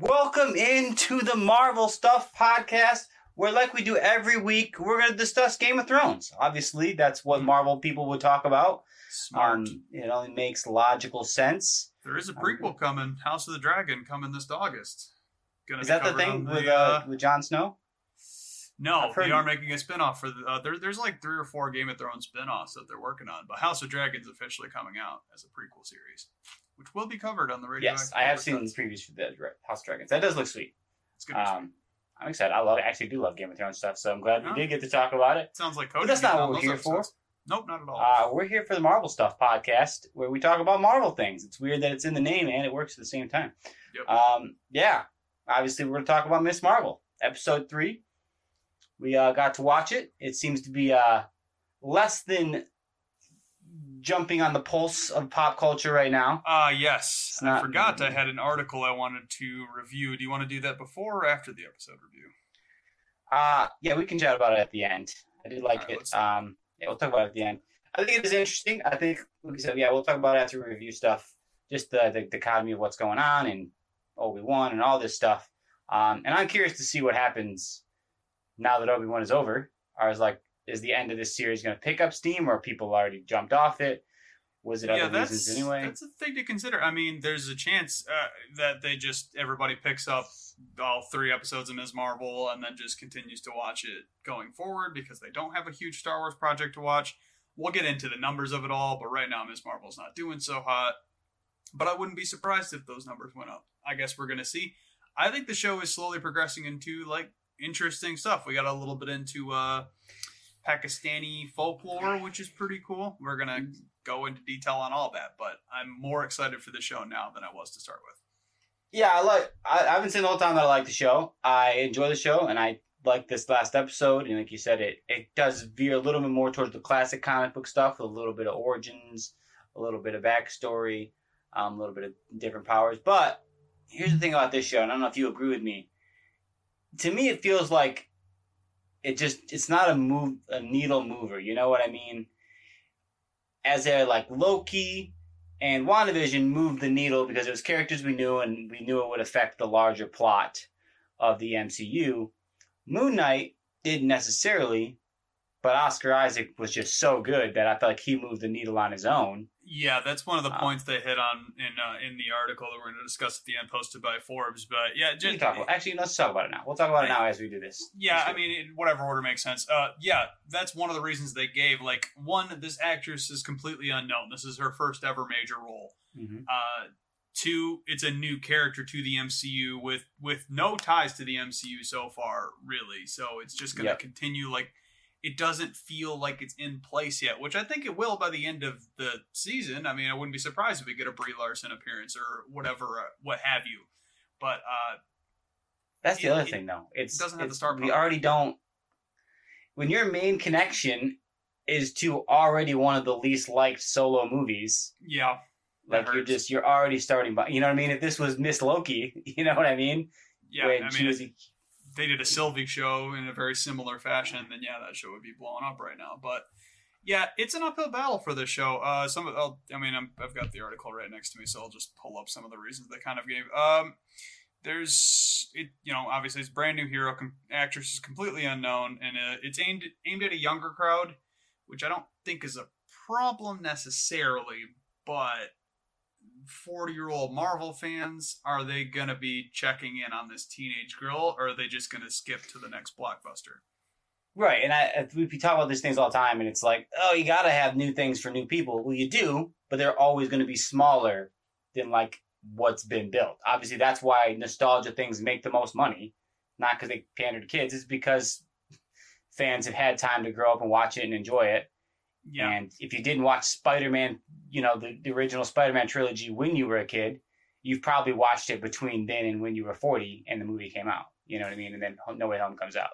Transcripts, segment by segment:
Welcome into the Marvel Stuff podcast, where, like we do every week, we're going to discuss Game of Thrones. Obviously, that's what Marvel people would talk about. Smart. Um, it only makes logical sense. there is a prequel coming, House of the Dragon, coming this August. Gonna Is that the thing with the, uh, with Jon Snow? no, they are making a spin-off for the, uh, there, there's like three or four Game of Thrones spin-offs that they're working on, but House of Dragons is officially coming out as a prequel series, which will be covered on the radio. Yes, I have seen the previews for the House of Dragons. That does look sweet. It's good. Um, I'm excited. I love. I actually do love Game of Thrones stuff, so I'm glad we did get to talk about it. Sounds like But Cody. that's not what we're here for. Nope, not at all. Uh, we're here for the Marvel Stuff podcast, where we talk about Marvel things. It's weird that it's in the name and it works at the same time. Yep. Um, yeah, obviously we're going to talk about Miss Marvel, episode three. We uh, got to watch it. It seems to be uh, less than jumping on the pulse of pop culture right now. Uh yes. I forgot I had an article I wanted to review. Do you want to do that before or after the episode review? Uh, yeah, we can chat about it at the end. I did like Alright, it. Um, yeah, we'll talk about it at the end. I think it is interesting. I think, like I said, yeah, we'll talk about it after we review stuff. Just the, the dichotomy of what's going on and Obi Wan and all this stuff. Um, and I'm curious to see what happens now that Obi Wan is over. I was like, is the end of this series going to pick up steam, or people already jumped off it? Was it other reasons anyway? That's a thing to consider. I mean, there's a chance uh, that they just everybody picks up all three episodes of Ms. Marvel and then just continues to watch it going forward because they don't have a huge Star Wars project to watch. We'll get into the numbers of it all, but right now Ms. Marvel's not doing so hot. But I wouldn't be surprised if those numbers went up. I guess we're gonna see. I think the show is slowly progressing into like interesting stuff. We got a little bit into uh Pakistani folklore, which is pretty cool. We're gonna go into detail on all that, but I'm more excited for the show now than I was to start with. Yeah, I like. I, I've been saying the whole time that I like the show. I enjoy the show, and I like this last episode. And like you said, it it does veer a little bit more towards the classic comic book stuff, with a little bit of origins, a little bit of backstory, um, a little bit of different powers. But here's the thing about this show, and I don't know if you agree with me. To me, it feels like it just it's not a move a needle mover. You know what I mean? As they're like Loki and WandaVision moved the needle because it was characters we knew and we knew it would affect the larger plot of the MCU. Moon Knight didn't necessarily, but Oscar Isaac was just so good that I felt like he moved the needle on his own. Yeah, that's one of the Uh, points they hit on in uh, in the article that we're going to discuss at the end, posted by Forbes. But yeah, just, talk about, actually, let's talk about it now. We'll talk about it now as we do this. Yeah, I mean, in whatever order makes sense. Uh, yeah, that's one of the reasons they gave. Like, one, this actress is completely unknown. This is her first ever major role. Mhm. Uh, two, it's a new character to the MCU with with no ties to the MCU so far, really. So it's just going to Yep. continue. Like, it doesn't feel like it's in place yet, which I think it will by the end of the season. I mean, I wouldn't be surprised if we get a Brie Larson appearance or whatever, uh, what have you. But uh, That's the it- other it thing, though. It's doesn't have the star We already don't. When your main connection is to already one of the least liked solo movies, yeah, like That you're just you're already starting by you know what I mean. If this was Miss Loki, you know what I mean. yeah. When I she mean, was- if they did a Sylvie show in a very similar fashion, then yeah, that show would be blowing up right now. But yeah, it's an uphill battle for this show. Uh, some of, I'll, I mean, I'm, I've got the article right next to me, so I'll just pull up some of the reasons they kind of gave. Um, there's, it, you know, obviously it's brand new hero. Com- actress is completely unknown, and uh, it's aimed aimed at a younger crowd, which I don't think is a problem necessarily, but 40 year old Marvel fans, are they going to be checking in on this teenage girl or are they just going to skip to the next blockbuster? Right, and I we talk about these things all the time, and it's like, oh, you got to have new things for new people. Well, you do, but they're always going to be smaller than like what's been built. Obviously, that's why nostalgia things make the most money, not because they pander to kids. It's because fans have had time to grow up and watch it and enjoy it. Yeah. And if you didn't watch Spider Man, you know, the, the original Spider Man trilogy when you were a kid, you've probably watched it between then and when you were 40 and the movie came out. You know what I mean? And then No Way Home comes out.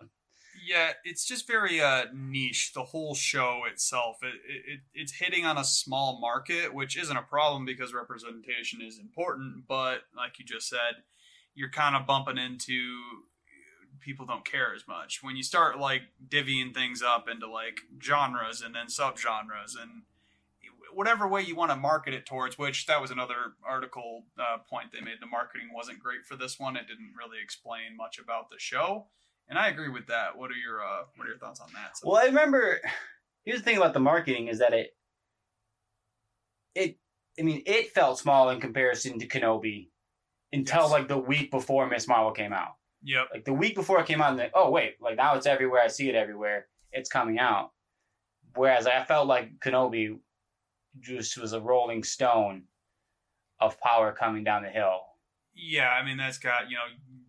Yeah, it's just very uh, niche. The whole show itself, it, it it's hitting on a small market, which isn't a problem because representation is important. But like you just said, you're kind of bumping into people don't care as much when you start like divvying things up into like genres and then subgenres and whatever way you want to market it towards. Which that was another article uh, point they made. The marketing wasn't great for this one. It didn't really explain much about the show. And I agree with that. What are your uh, what are your thoughts on that? So, well, I remember. Here's the thing about the marketing is that it, it, I mean, it felt small in comparison to Kenobi, until yes. like the week before Miss Marvel came out. Yep. Like the week before it came out, and like, oh wait, like now it's everywhere. I see it everywhere. It's coming out. Whereas I felt like Kenobi just was a rolling stone of power coming down the hill. Yeah, I mean that's got you know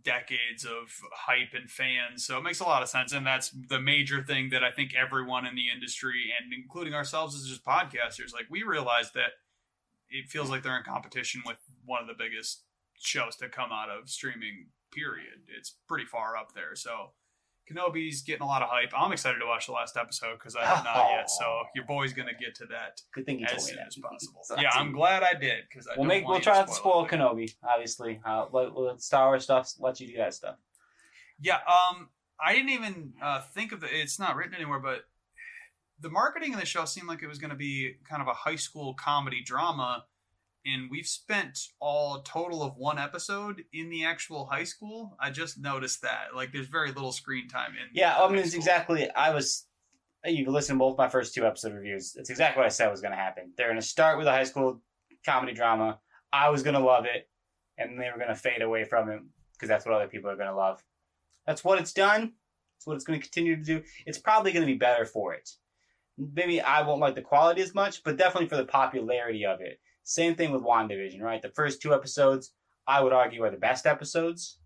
decades of hype and fans. So it makes a lot of sense. And that's the major thing that I think everyone in the industry and including ourselves as just podcasters, like we realize that it feels like they're in competition with one of the biggest shows to come out of streaming, period. It's pretty far up there. So Kenobi's getting a lot of hype. I'm excited to watch the last episode because I have not yet. So your boy's gonna get to that. Good thing you as soon as possible. yeah, I'm glad I did because we'll make we'll try not to spoil Kenobi. Obviously, uh, let, let Star Wars stuff let you do that stuff. Yeah, um, I didn't even uh, think of it. It's not written anywhere, but the marketing of the show seemed like it was going to be kind of a high school comedy drama and we've spent all total of one episode in the actual high school. I just noticed that. Like, there's very little screen time in. Yeah, I mean, it's exactly. I was. You've listened to both my first two episode reviews. It's exactly what I said was going to happen. They're going to start with a high school comedy drama. I was going to love it, and they were going to fade away from it because that's what other people are going to love. That's what it's done. That's what it's going to continue to do. It's probably going to be better for it. Maybe I won't like the quality as much, but definitely for the popularity of it same thing with WandaVision, right? The first two episodes, I would argue, are the best episodes.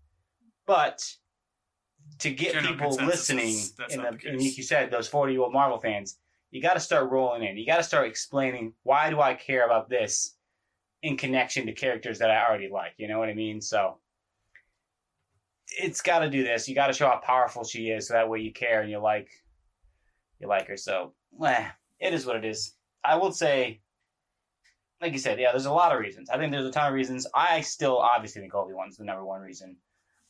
But to get General people listening, in the, the and like you said, those 40 year old Marvel fans, you got to start rolling in. You got to start explaining why do I care about this in connection to characters that I already like. You know what I mean? So it's got to do this. You got to show how powerful she is, so that way you care and you like you like her. So, eh, it is what it is. I will say like you said, yeah, there's a lot of reasons. I think there's a ton of reasons. I still obviously think Obi Wan's the number one reason,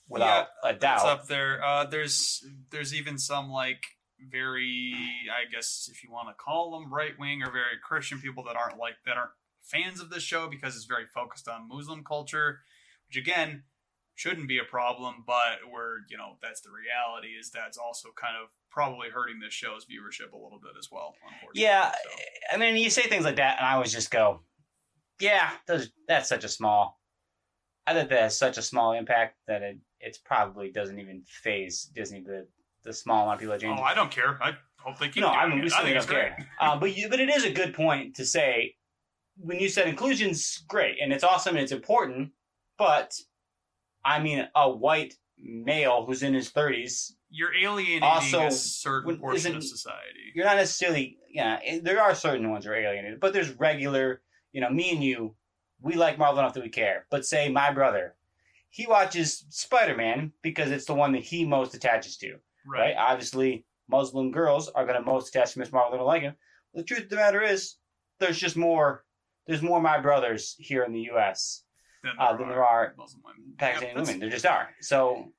without yeah, a doubt. It's up there. Uh, there's there's even some like very, I guess if you want to call them right wing or very Christian people that aren't like that aren't fans of this show because it's very focused on Muslim culture, which again shouldn't be a problem, but where you know that's the reality is that's also kind of probably hurting this show's viewership a little bit as well. Yeah, so. I mean, you say things like that, and I always just go, yeah, those, that's such a small. I think that has such a small impact that it it probably doesn't even faze Disney the the small amount of people that change. Oh, I don't care. I hope they keep. No, I mean we certainly don't care. uh, but you, but it is a good point to say when you said inclusion's great and it's awesome and it's important, but I mean a white male who's in his thirties. You're alienating also, a certain portion of society. You're not necessarily, yeah. there are certain ones that are alienated, but there's regular you know, me and you, we like Marvel enough that we care. But say my brother, he watches Spider Man because it's the one that he most attaches to. Right. right? Obviously, Muslim girls are going to most attach to Miss Marvel than like him. The truth of the matter is, there's just more. There's more my brothers here in the U.S. than there, uh, than there are, Muslim women. Pakistani yep, women. There just are. So,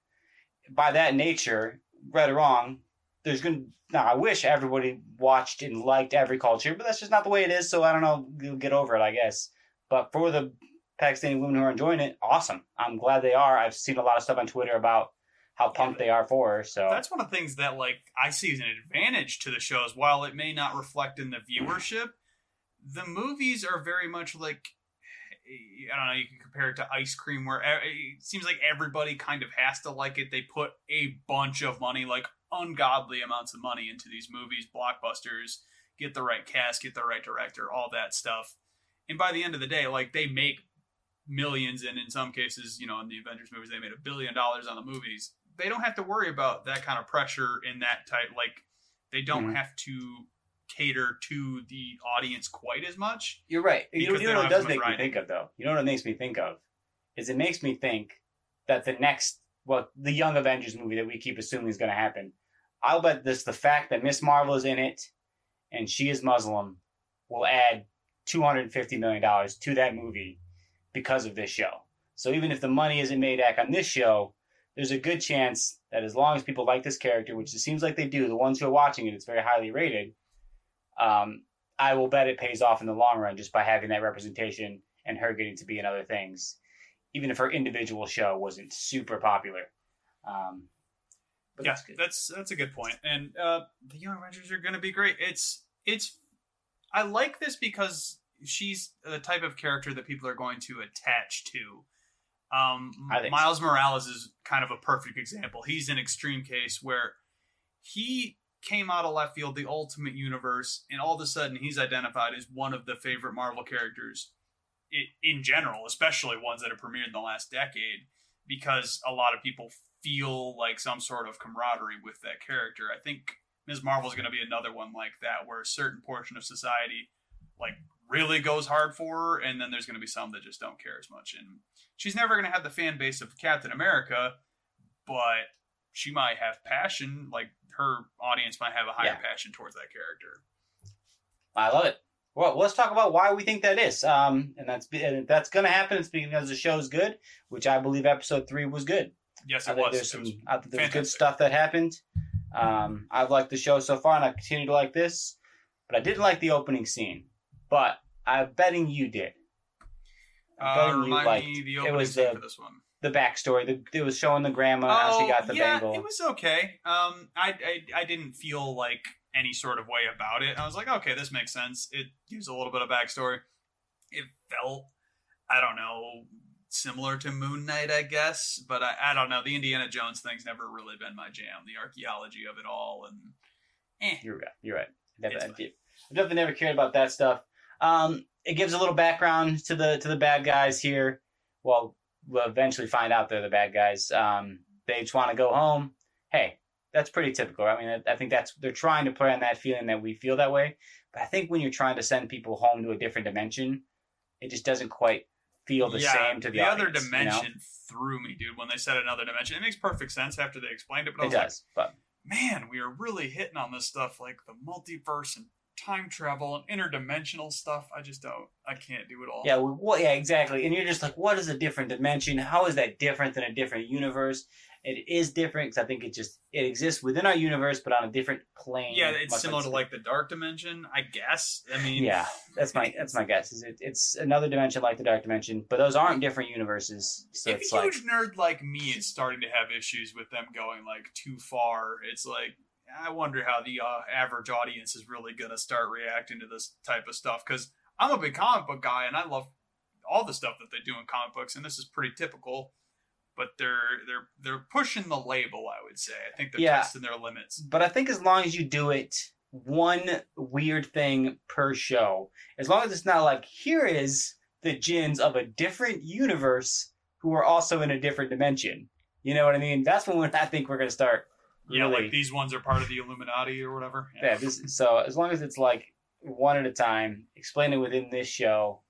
by that nature, right or wrong, there's going to now I wish everybody watched and liked every culture, but that's just not the way it is. So I don't know, you'll get over it, I guess. But for the Pakistani women who are enjoying it, awesome. I'm glad they are. I've seen a lot of stuff on Twitter about how pumped they are for her. So that's one of the things that like I see as an advantage to the shows. While it may not reflect in the viewership, the movies are very much like I don't know. You can compare it to ice cream, where it seems like everybody kind of has to like it. They put a bunch of money, like ungodly amounts of money into these movies, blockbusters, get the right cast, get the right director, all that stuff. And by the end of the day, like they make millions, and in some cases, you know, in the Avengers movies, they made a billion dollars on the movies. They don't have to worry about that kind of pressure in that type. Like they don't mm-hmm. have to cater to the audience quite as much. You're right. You know, you know what it does make me think of though. You know what it makes me think of is it makes me think that the next, well, the Young Avengers movie that we keep assuming is going to happen, I'll bet this the fact that Miss Marvel is in it and she is Muslim will add $250 million to that movie because of this show. So even if the money isn't made back on this show, there's a good chance that as long as people like this character, which it seems like they do, the ones who are watching it, it's very highly rated. Um, I will bet it pays off in the long run just by having that representation and her getting to be in other things, even if her individual show wasn't super popular. Um, but yeah, that's, that's that's a good point. And uh, the Young Avengers are going to be great. It's it's I like this because she's the type of character that people are going to attach to. Um, Miles so. Morales is kind of a perfect example. He's an extreme case where he came out of left field, the Ultimate Universe, and all of a sudden he's identified as one of the favorite Marvel characters in general, especially ones that have premiered in the last decade, because a lot of people feel like some sort of camaraderie with that character. I think Ms. Marvel is going to be another one like that, where a certain portion of society like really goes hard for her, and then there's going to be some that just don't care as much. And she's never going to have the fan base of Captain America, but she might have passion. Like her audience might have a higher yeah. passion towards that character. I love it. Well, let's talk about why we think that is. Um, and that's and that's going to happen. It's because the show is good, which I believe episode three was good. Yes, it I think was. There's some. Was I think there's good stuff that happened. Um, I've liked the show so far, and I continue to like this. But I didn't like the opening scene. But I'm betting you did. I'm uh, you liked. it was the, for this one. The backstory. The, it was showing the grandma oh, how she oh, got the yeah, bangle. It was okay. Um, I, I I didn't feel like any sort of way about it. I was like, okay, this makes sense. It gives a little bit of backstory. It felt, I don't know, similar to Moon Knight, I guess. But I, I don't know. The Indiana Jones thing's never really been my jam. The archaeology of it all, and eh. You're right. You're right. Never, I've definitely never cared about that stuff. Um, it gives a little background to the to the bad guys here. Well, we'll eventually find out they're the bad guys. Um, they just want to go home. Hey, that's pretty typical. I mean, I think that's they're trying to play on that feeling that we feel that way. But I think when you're trying to send people home to a different dimension, it just doesn't quite feel the yeah, same to the, the audience, other dimension you know? threw me, dude. When they said another dimension, it makes perfect sense after they explained it. But it does, like, but man, we are really hitting on this stuff like the multiverse and time travel and interdimensional stuff. I just don't. I can't do it all. Yeah, well, yeah, exactly. And you're just like, what is a different dimension? How is that different than a different universe? It is different because I think it just it exists within our universe, but on a different plane. Yeah, it's similar to like the dark dimension, I guess. I mean, yeah, that's my that's my guess. Is it, it's another dimension like the dark dimension, but those aren't different universes. So if a huge like, nerd like me is starting to have issues with them going like too far, it's like I wonder how the uh, average audience is really going to start reacting to this type of stuff because I'm a big comic book guy and I love all the stuff that they do in comic books, and this is pretty typical. But they're they're they're pushing the label. I would say. I think they're yeah, testing their limits. But I think as long as you do it one weird thing per show, as long as it's not like here is the jinns of a different universe who are also in a different dimension. You know what I mean? That's when I think we're going to start yeah, really, like these ones are part of the Illuminati or whatever. Yeah. yeah this, so as long as it's like one at a time, explain it within this show.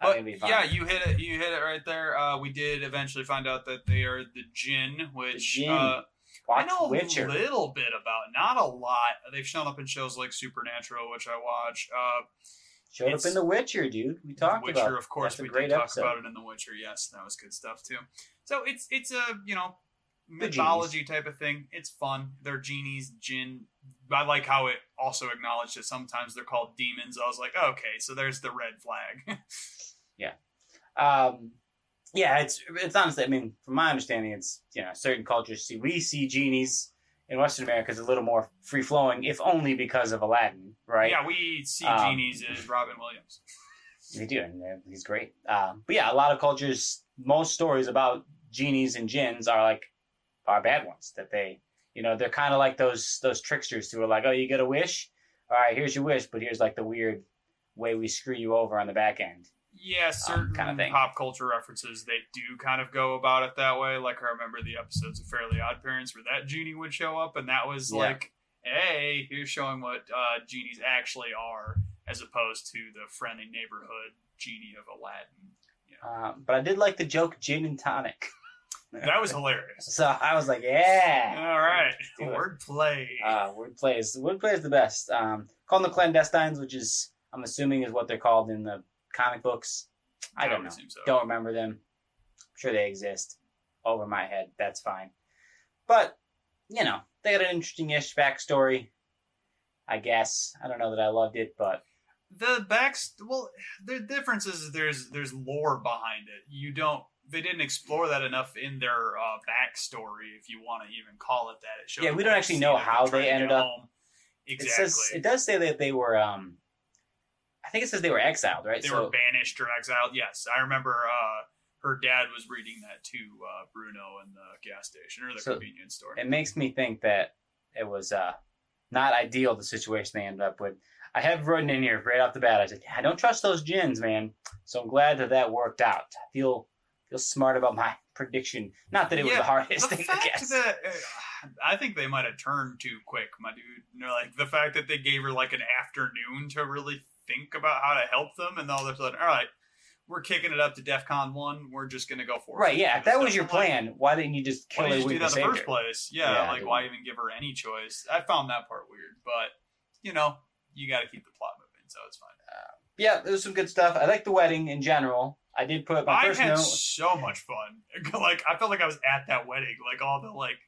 But yeah, you hit it. You hit it right there. Uh, we did eventually find out that they are the Djinn, which the Uh, I know Witcher. a little bit about, not a lot. They've shown up in shows like Supernatural, which I watch. Uh, Showed up in The Witcher, dude. We talked Witcher, about. Witcher, of course, we did talk episode. about it in The Witcher. Yes, that was good stuff too. So it's it's a you know mythology type of thing. It's fun. They're genies, jinn. I like how it also acknowledged that sometimes they're called demons. I was like, okay, so there's the red flag. yeah. Um, yeah, it's it's honestly. I mean, from my understanding, it's you know certain cultures see we see genies in Western America is a little more free flowing, if only because of Aladdin, right? Yeah, we see um, genies as Robin Williams. They do, and he's great. Um, but yeah, a lot of cultures, most stories about genies and jinns are like are bad ones that they you know they're kind of like those those tricksters who are like oh you get a wish all right here's your wish but here's like the weird way we screw you over on the back end yeah um, certain um, kind of thing. pop culture references they do kind of go about it that way like i remember the episodes of fairly odd parents where that genie would show up and that was yeah. like hey here's showing what uh, genies actually are as opposed to the friendly neighborhood genie of aladdin Um, but I did like the joke gin and tonic. That was hilarious. So I was like, yeah. All right, wordplay. Uh, wordplay is wordplay is the best. Um, call them the clandestines, which is I'm assuming is what they're called in the comic books. I That don't know. so. Don't remember them. I'm sure they exist. Over my head. That's fine. But you know, they got an interesting-ish backstory. I guess I don't know that I loved it, but the backs well the difference is there's there's lore behind it you don't they didn't explore that enough in their uh, backstory if you want to even call it that it Yeah, we don't actually know how they ended up- home. it exactly says it does say that they were. um I think it says they were exiled, right? they so were banished or exiled yes i remember uh her dad was reading that to uh, bruno in the gas station or the So, convenience store it makes me think that it was uh, not ideal the situation they ended up with. I have written in here right off the bat. I said, I don't trust those jinns, man. So I'm glad that that worked out. I feel feel smart about my prediction. Not that it was the hardest the thing to guess. that uh, I think they might have turned too quick, my dude. You know, like the fact that they gave her like an afternoon to really think about how to help them, and all of a sudden, all right, we're kicking it up to DefCon one. We're just gonna go for it. right? Yeah. If that was your like, plan, why didn't you just kill her you do that in the first savior? place? Yeah, Yeah, like why even give her any choice? I found that part weird, but you know, you got to keep the plot moving, so it's fine. Yeah, there was some good stuff. I like the wedding in general. I did put my I first had note. so much fun. like I felt like I was at that wedding. Like all the like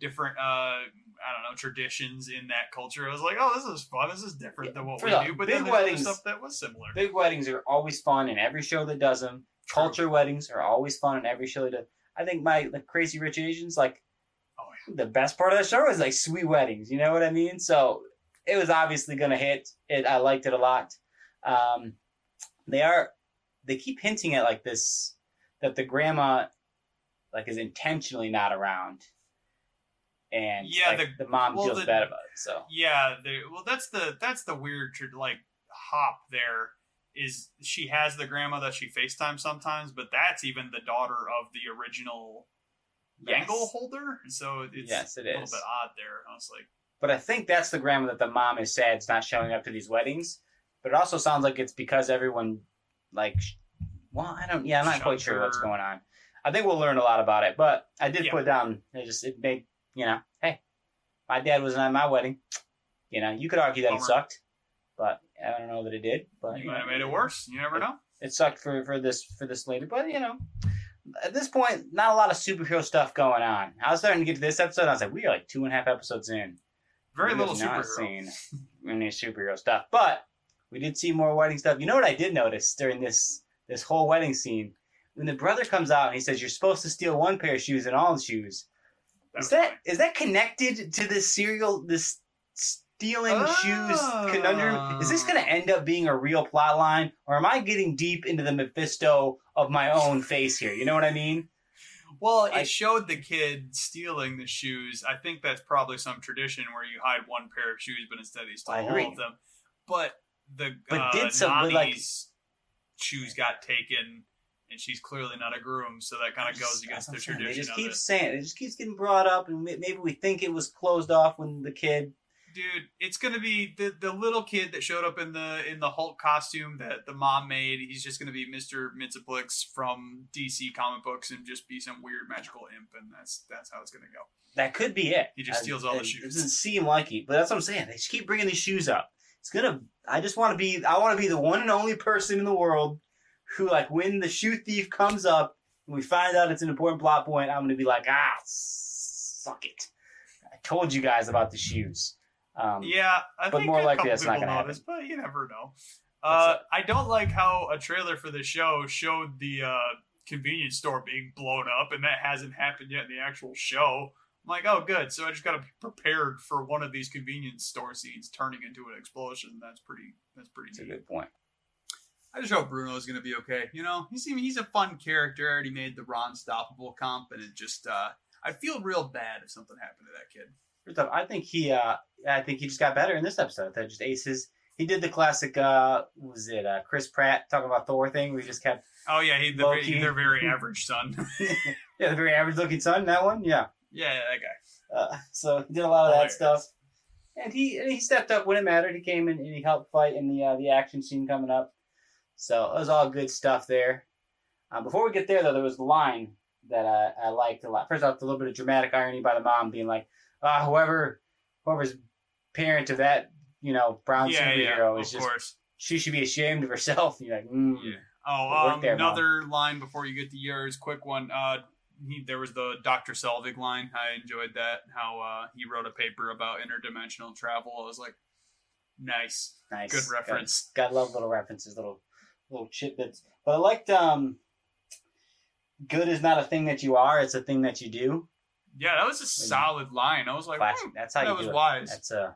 different uh I don't know traditions in that culture. I was like, oh, this is fun. This is different Yeah, than what we the do. But big then weddings- stuff that was similar. Big weddings are always fun in every show that does them. True. Culture weddings are always fun in every show that does. I think my the Crazy Rich Asians like Oh, yeah. the best part of that show is like sweet weddings. You know what I mean? So it was obviously gonna hit. It I liked it a lot. Um, they are they keep hinting at like this that the grandma like is intentionally not around, and Yeah, like, the- the, mom well, feels the- bad about it. So Yeah, they, well, that's the that's the weird like hop there. Is she has the grandma that she FaceTimes sometimes, but that's even the daughter of the original yes. bangle holder. So it's Yes, it a little is. bit odd there. I was like, But I think that's the grandma that the mom is sad is not showing up to these weddings. But it also sounds like it's because everyone, like, well, I don't, yeah, I'm not quite sure what's going on. I think we'll learn a lot about it. But I did Yeah. put down, it just, it made, you know, hey, my dad wasn't at my wedding. You know, you could argue that it sucked, but I don't know that it did. But you you might have made it worse. You never know. It sucked for, for this for this lady, but you know, at this point, not a lot of superhero stuff going on. I was starting to get to this episode. I was like, we are like two and a half episodes in. Very We little have not superhero. seen any superhero stuff, but we did see more wedding stuff. You know what I did notice during this this whole wedding scene when the brother comes out and he says you're supposed to steal one pair of shoes and all the shoes. That is that is that connected to this serial this stealing shoes conundrum? Is this going to end up being a real plot line, or am I getting deep into the Mephisto of my own face here? You know what I mean? Well, I- it showed the kid stealing the shoes. I think that's probably some tradition where you hide one pair of shoes, but instead he stole all of them. But the But uh, did some- but, like- shoes got taken, and she's clearly not a groom, so that kind of goes against the That's what I'm saying. tradition They just keep it. saying it just keeps getting brought up, and maybe we think it was closed off when the kid. Dude, it's gonna be the the little kid that showed up in the in the Hulk costume that the mom made. He's just gonna be Mister Mxyzptlk from DC comic books and just be some weird magical imp, and that's that's how it's gonna go. That could be it. He just I- steals all the shoes. It doesn't seem like it, but that's what I'm saying. They just keep bringing these shoes up. It's gonna. I just want to be. I want to be the one and only person in the world who, like, when the shoe thief comes up and we find out it's an important plot point, I'm gonna be like, ah, suck it. I told you guys about the shoes. Um, Yeah, I But think more a likely that's not gonna noticed, but you never know. Uh, I don't like how a trailer for the show showed the uh, convenience store being blown up, and that hasn't happened yet in the actual show. I'm like, oh, good. So I just got to be prepared for one of these convenience store scenes turning into an explosion. That's pretty. That's pretty That's a good point. I just hope Bruno's going to be okay. You know, he's he's a fun character. I already made the Ron Stoppable comp, and it just uh, I feel real bad if something happened to that kid. First off, I think he. Uh, I think he just got better in this episode. That just aces. He did the classic. Uh, was it uh, Chris Pratt talking about Thor thing? We just kept. Oh yeah, he the very, their very average son. yeah, the very average looking son. That one. Yeah. yeah, that guy. Uh, so he did a lot of that Hilarious. stuff, and he and he stepped up when it mattered. He came in and he helped fight in the uh, the action scene coming up. So it was all good stuff there. Uh, before we get there, though, there was a line that I, I liked a lot. First off, a little bit of dramatic irony by the mom being like, uh, "Whoever, whoever's parent of that, you know, brown yeah, superhero yeah, is of just course. she should be ashamed of herself." And you're like, mm. Yeah. Oh, um, there, Mom. another line before you get to yours. Quick one. Uh, he, there was the Dr. Selvig line. I enjoyed that. How uh, he wrote a paper about interdimensional travel. I was like, nice, nice, good reference. Got, got love little references, little little tidbits. But I liked um, good is not a thing that you are; it's a thing that you do. Yeah, that was a solid line. I was like, Classic. hmm, That's how that you was do it. wise. That's uh,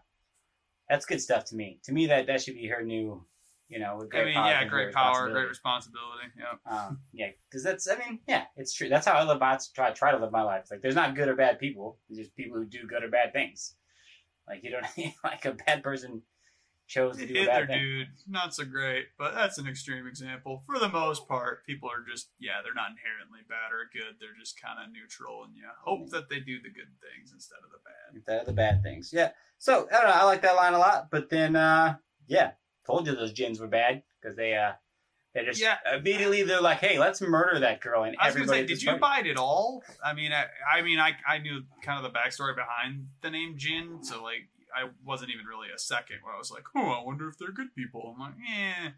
that's good stuff to me. To me, that that should be her new, you know, with I great mean, power yeah, great power, great responsibility. Yeah. Um, yeah, because that's, I mean, yeah, it's true. That's how I live my try try to live my life. Like there's not good or bad people. There's just people who do good or bad things. Like you don't like a bad person chose to do a bad thing. dude, not so great, but that's an extreme example. For the most part, people are just yeah, they're not inherently bad or good. They're just kind of neutral, and yeah, hope that they do the good things instead of the bad. Instead of the bad things. Yeah. So I don't know. I like that line a lot. But then, uh, yeah, told you those jinns were bad because they uh they just Yeah. immediately they're like, hey, let's murder that girl and I was gonna everybody. say, did you buy it at all? I mean, I, I mean, I, I knew kind of the backstory behind the name Jinn, so like, I wasn't even really a second where I was like, oh, I wonder if they're good people. I'm like, eh,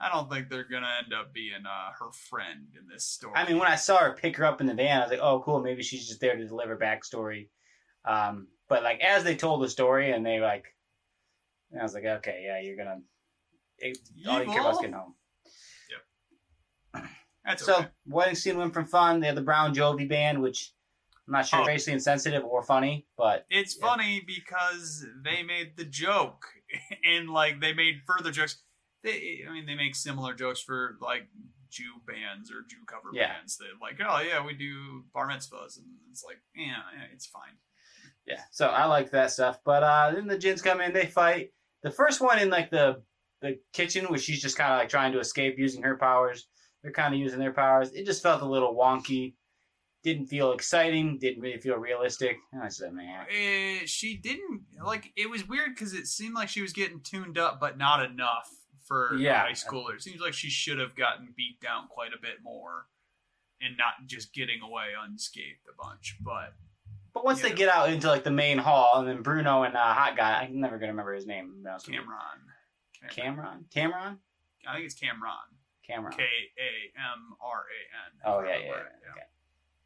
I don't think they're gonna end up being uh, her friend in this story. I mean, when I saw her pick her up in the van, I was like, "Oh, cool. Maybe she's just there to deliver backstory." Um, but like as they told the story, and they like, I was like, "Okay, yeah, you're gonna." It, all you care about is getting home. Yep. That's So okay. wedding scene went from fun. They had the Brown Jovi band, which I'm not sure Oh. racially insensitive or funny, but It's Yeah. funny because they made the joke, and like they made further jokes. They, I mean, they make similar jokes for like Jew bands or Jew cover Yeah. bands that like, oh yeah, we do bar mitzvahs, and it's like, yeah, yeah it's fine. yeah. So I like that stuff. But uh, then the jinns come in, they fight. The first one in like the the kitchen, where she's just kind of like trying to escape using her powers. They're kind of using their powers. It just felt a little wonky. Didn't feel exciting. Didn't really feel realistic. And I said, man, Eh, she didn't like. It was weird because it seemed like she was getting tuned up, but not enough for Yeah. high schooler. It seems like she should have gotten beat down quite a bit more, and not just getting away unscathed a bunch. But But once they get out into like the main hall, and then Bruno and uh, Hot Guy, I'm never gonna remember his name. honest. Cameron, Cameron, Cameron, I think it's Cameron. Cameron. K A M R A N. Oh yeah, yeah, yeah. Okay.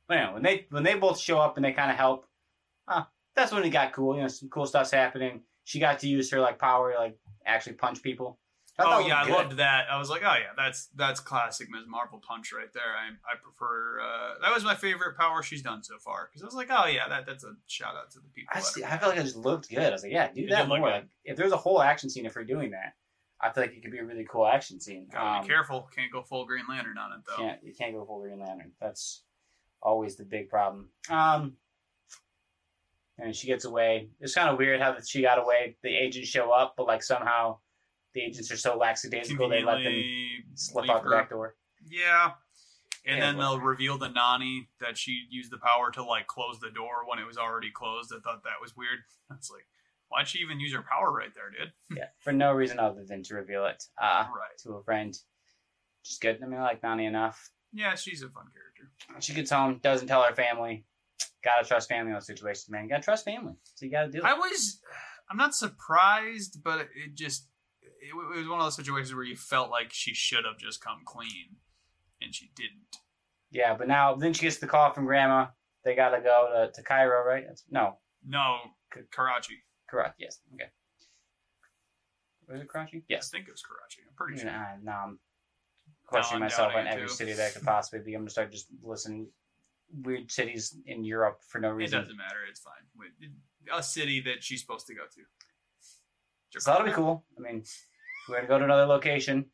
But when they when they both show up and they kind of help, uh, that's when it got cool. You know, some cool stuff's happening. She got to use her like power, like actually punch people. I Oh yeah, I loved that. I was like, oh yeah, that's that's classic Ms. Marvel punch right there. I I prefer uh, that was my favorite power she's done so far because I was like, oh yeah, that that's a shout out to the people. I, see, I felt like it just looked good. I was like, yeah, do that more. Like, if there's a whole action scene if we're doing that, I feel like it could be a really cool action scene. Gotta Um, be careful. Can't go full Green Lantern on it though. Can't you can't go full Green Lantern. That's always the big problem. Um, and she gets away. It's kind of weird how that she got away. The agents show up, but like somehow the agents are so lackadaisical they let them slip out the back door. Yeah. And Yeah, then they'll reveal to Nani that she used the power to like close the door when it was already closed. I thought that was weird. It's like, why'd she even use her power right there, dude? Yeah, for no reason other than to reveal it uh, Right. to a friend. Just good. I mean, I like Nani enough. Yeah, she's a fun character. She gets home, doesn't tell her family. Gotta trust family in those situations, man. gotta trust family. So you gotta do it. I was, I'm not surprised, but it just, it, it was one of those situations where you felt like she should have just come clean, and she didn't. Yeah, but now then she gets the call from grandma. They gotta go to, to Cairo, right? That's, no, No, K- Karachi. correct. Yes. Okay. Was it Karachi? Yes. I think it was Karachi. I'm pretty sure. Nah, no, I'm questioning I'm myself on every too. city that I could possibly be. I'm gonna start just listening weird cities in Europe for no reason. It doesn't matter. It's fine. A city that she's supposed to go to. So that'll be cool. I mean, we're gonna go to another location.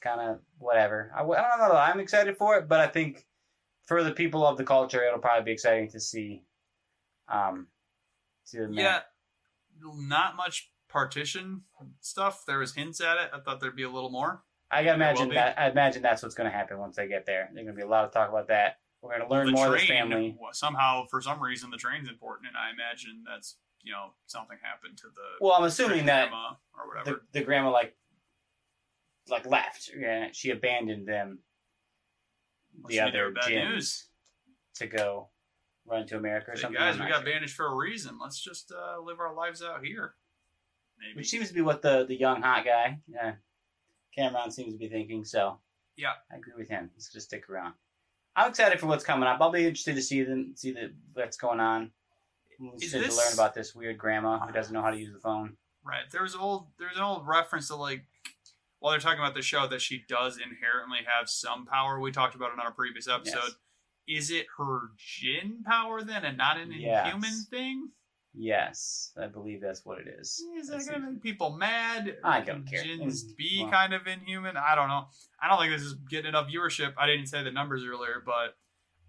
Kind of whatever. I, I don't know. I'm excited for it, but I think for the people of the culture, it'll probably be exciting to see. Um, see the Yeah, not much partition stuff. There was hints at it. I thought there'd be a little more. I gotta imagine that. I imagine that's what's gonna happen once they get there. There's gonna be a lot of talk about that. We're gonna learn the more train, of the family. somehow, for some reason, the train's important, and I imagine that's you know something happened to the Well, I'm assuming that or whatever. the, the grandma like like left. Yeah, she abandoned them. the other bad gyms news. to go run to America or Say, something. guys, we got sure. banished for a reason. Let's just uh, live our lives out here. Maybe. Which seems to be what the the young hot guy, uh, Cameron, seems to be thinking. So Yeah. I agree with him. He's gonna stick around. I'm excited for what's coming up. I'll be interested to see them, see the what's going on. I'm interested this- to learn about this weird grandma who doesn't know how to use the phone. Right. There's old there's an old reference to like while they're talking about the show that she does inherently have some power. We talked about it on a previous episode. Is it her jinn power then and not an Yes. inhuman thing? Yes, I believe that's what it is. Is that gonna make people mad? I don't care. Jinn's Mm, be well. kind of inhuman. I don't know. I don't think this is getting enough viewership. I didn't say the numbers earlier, but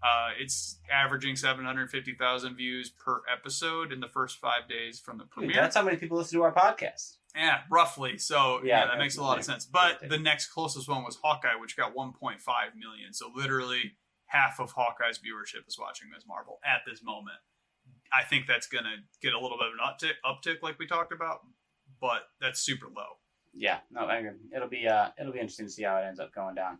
uh, it's averaging 750,000 views per episode in the first five days from the Dude, premiere. that's how many people listen to our podcast. Yeah, roughly. So Yeah, yeah, that makes a lot of sense. But the next closest one was Hawkeye, which got 1.5 million. So literally half of Hawkeye's viewership is watching Ms. Marvel at this moment. I think that's gonna get a little bit of an uptick, uptick like we talked about, but that's super low. Yeah, no, I agree. It'll be uh, it'll be interesting to see how it ends up going down.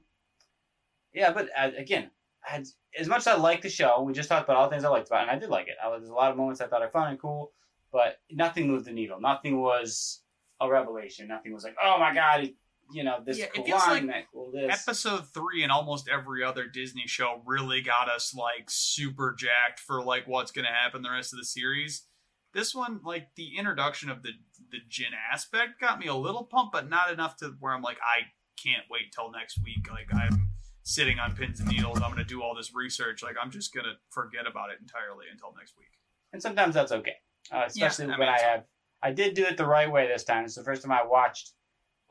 Yeah, but uh, again, had, as much as I like the show, we just talked about all the things I liked about, it, and I did like it. I, there's a lot of moments I thought are fun and cool, but nothing moved the needle. Nothing was a revelation. Nothing was like, oh my god, you know, this Yeah, it feels like that cool this. Episode three and almost every other Disney show really got us like super jacked for like what's gonna happen the rest of the series. This one, like the introduction of the the Jinn aspect, got me a little pumped, but not enough to where I'm like, I can't wait till next week. Like I'm sitting on pins and needles. I'm gonna do all this research. Like I'm just gonna forget about it entirely until next week. and sometimes that's okay, uh, especially I mean, when I have. I did do it the right way this time. It's the first time I watched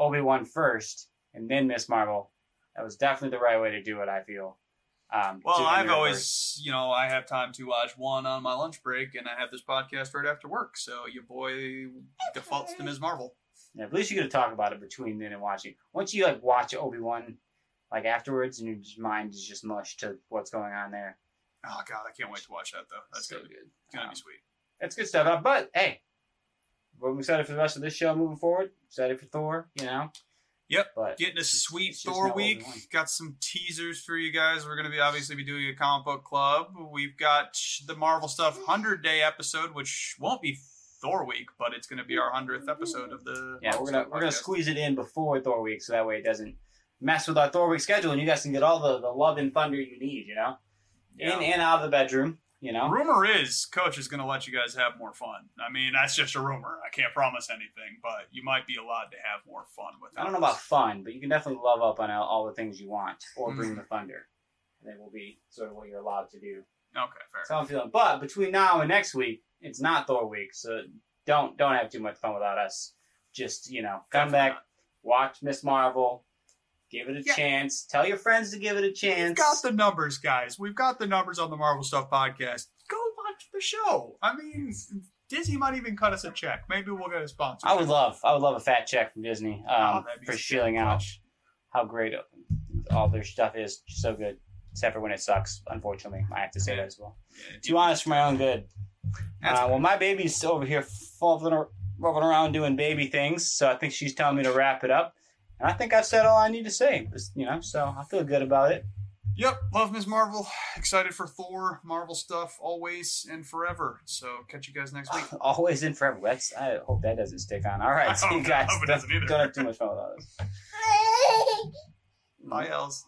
Obi Wan first, and then Miss Marvel. That was definitely the right way to do it. I feel. Um, Well, I've always, you know, I have time to watch one on my lunch break, and I have this podcast right after work. So your boy defaults to Ms. Marvel. Yeah, at least you get to talk about it between then and watching. Once you like watch Obi Wan, like afterwards, and your mind is just mush to what's going on there. Oh God, I can't wait to watch that though. That's so gonna, good. gonna Um, be sweet. That's good stuff. Uh, But hey, we're excited for the rest of this show moving forward. Excited for Thor, you know. Yep. But Getting a sweet Thor week. Obi-Wan. Got some teasers for you guys. We're gonna be obviously be doing a comic book club. We've got the Marvel stuff hundred day episode, which won't be Thor week, but it's gonna be our hundredth episode of the. yeah, Marvel we're gonna we're gonna squeeze it in before Thor week, so that way it doesn't mess with our Thor week schedule, and you guys can get all the, the love and thunder you need, you know, Yeah. in and out of the bedroom, you know. Rumor is Coach is going to let you guys have more fun. I mean, that's just a rumor. I can't promise anything, but you might be allowed to have more fun with. I don't know about fun, but you can definitely love up on all, the things you want, or bring Mhm. the thunder. And it will be sort of what you're allowed to do. Okay, fair. How I'm feeling. But between now and next week, it's not Thor week, so don't don't have too much fun without us. Just you know, come Definitely back, not. watch Miss Marvel, give it a Yeah. chance. Tell your friends to give it a chance. We've got the numbers, guys. We've got the numbers on the Marvel Stuff podcast. Go watch the show. I mean, Disney might even cut us a check. Maybe we'll get a sponsor. I would love, I would love a fat check from Disney Oh, um, that'd for shilling out how great all their stuff is. So good, except for when it sucks. Unfortunately, I have to say that as well. Yeah, Too honest for my own good. Uh, well, my baby's over here ar- rubbing around doing baby things, so I think she's telling me to wrap it up. And I think I've said all I need to say, you know, so I feel good about it. Yep, love Ms. Marvel. Excited for Thor, Marvel stuff, always and forever. So catch you guys next week. Always and forever. That's, I hope that doesn't stick on. All right, see you guys. I hope it Don't, don't have too much fun with all this. Bye, Els.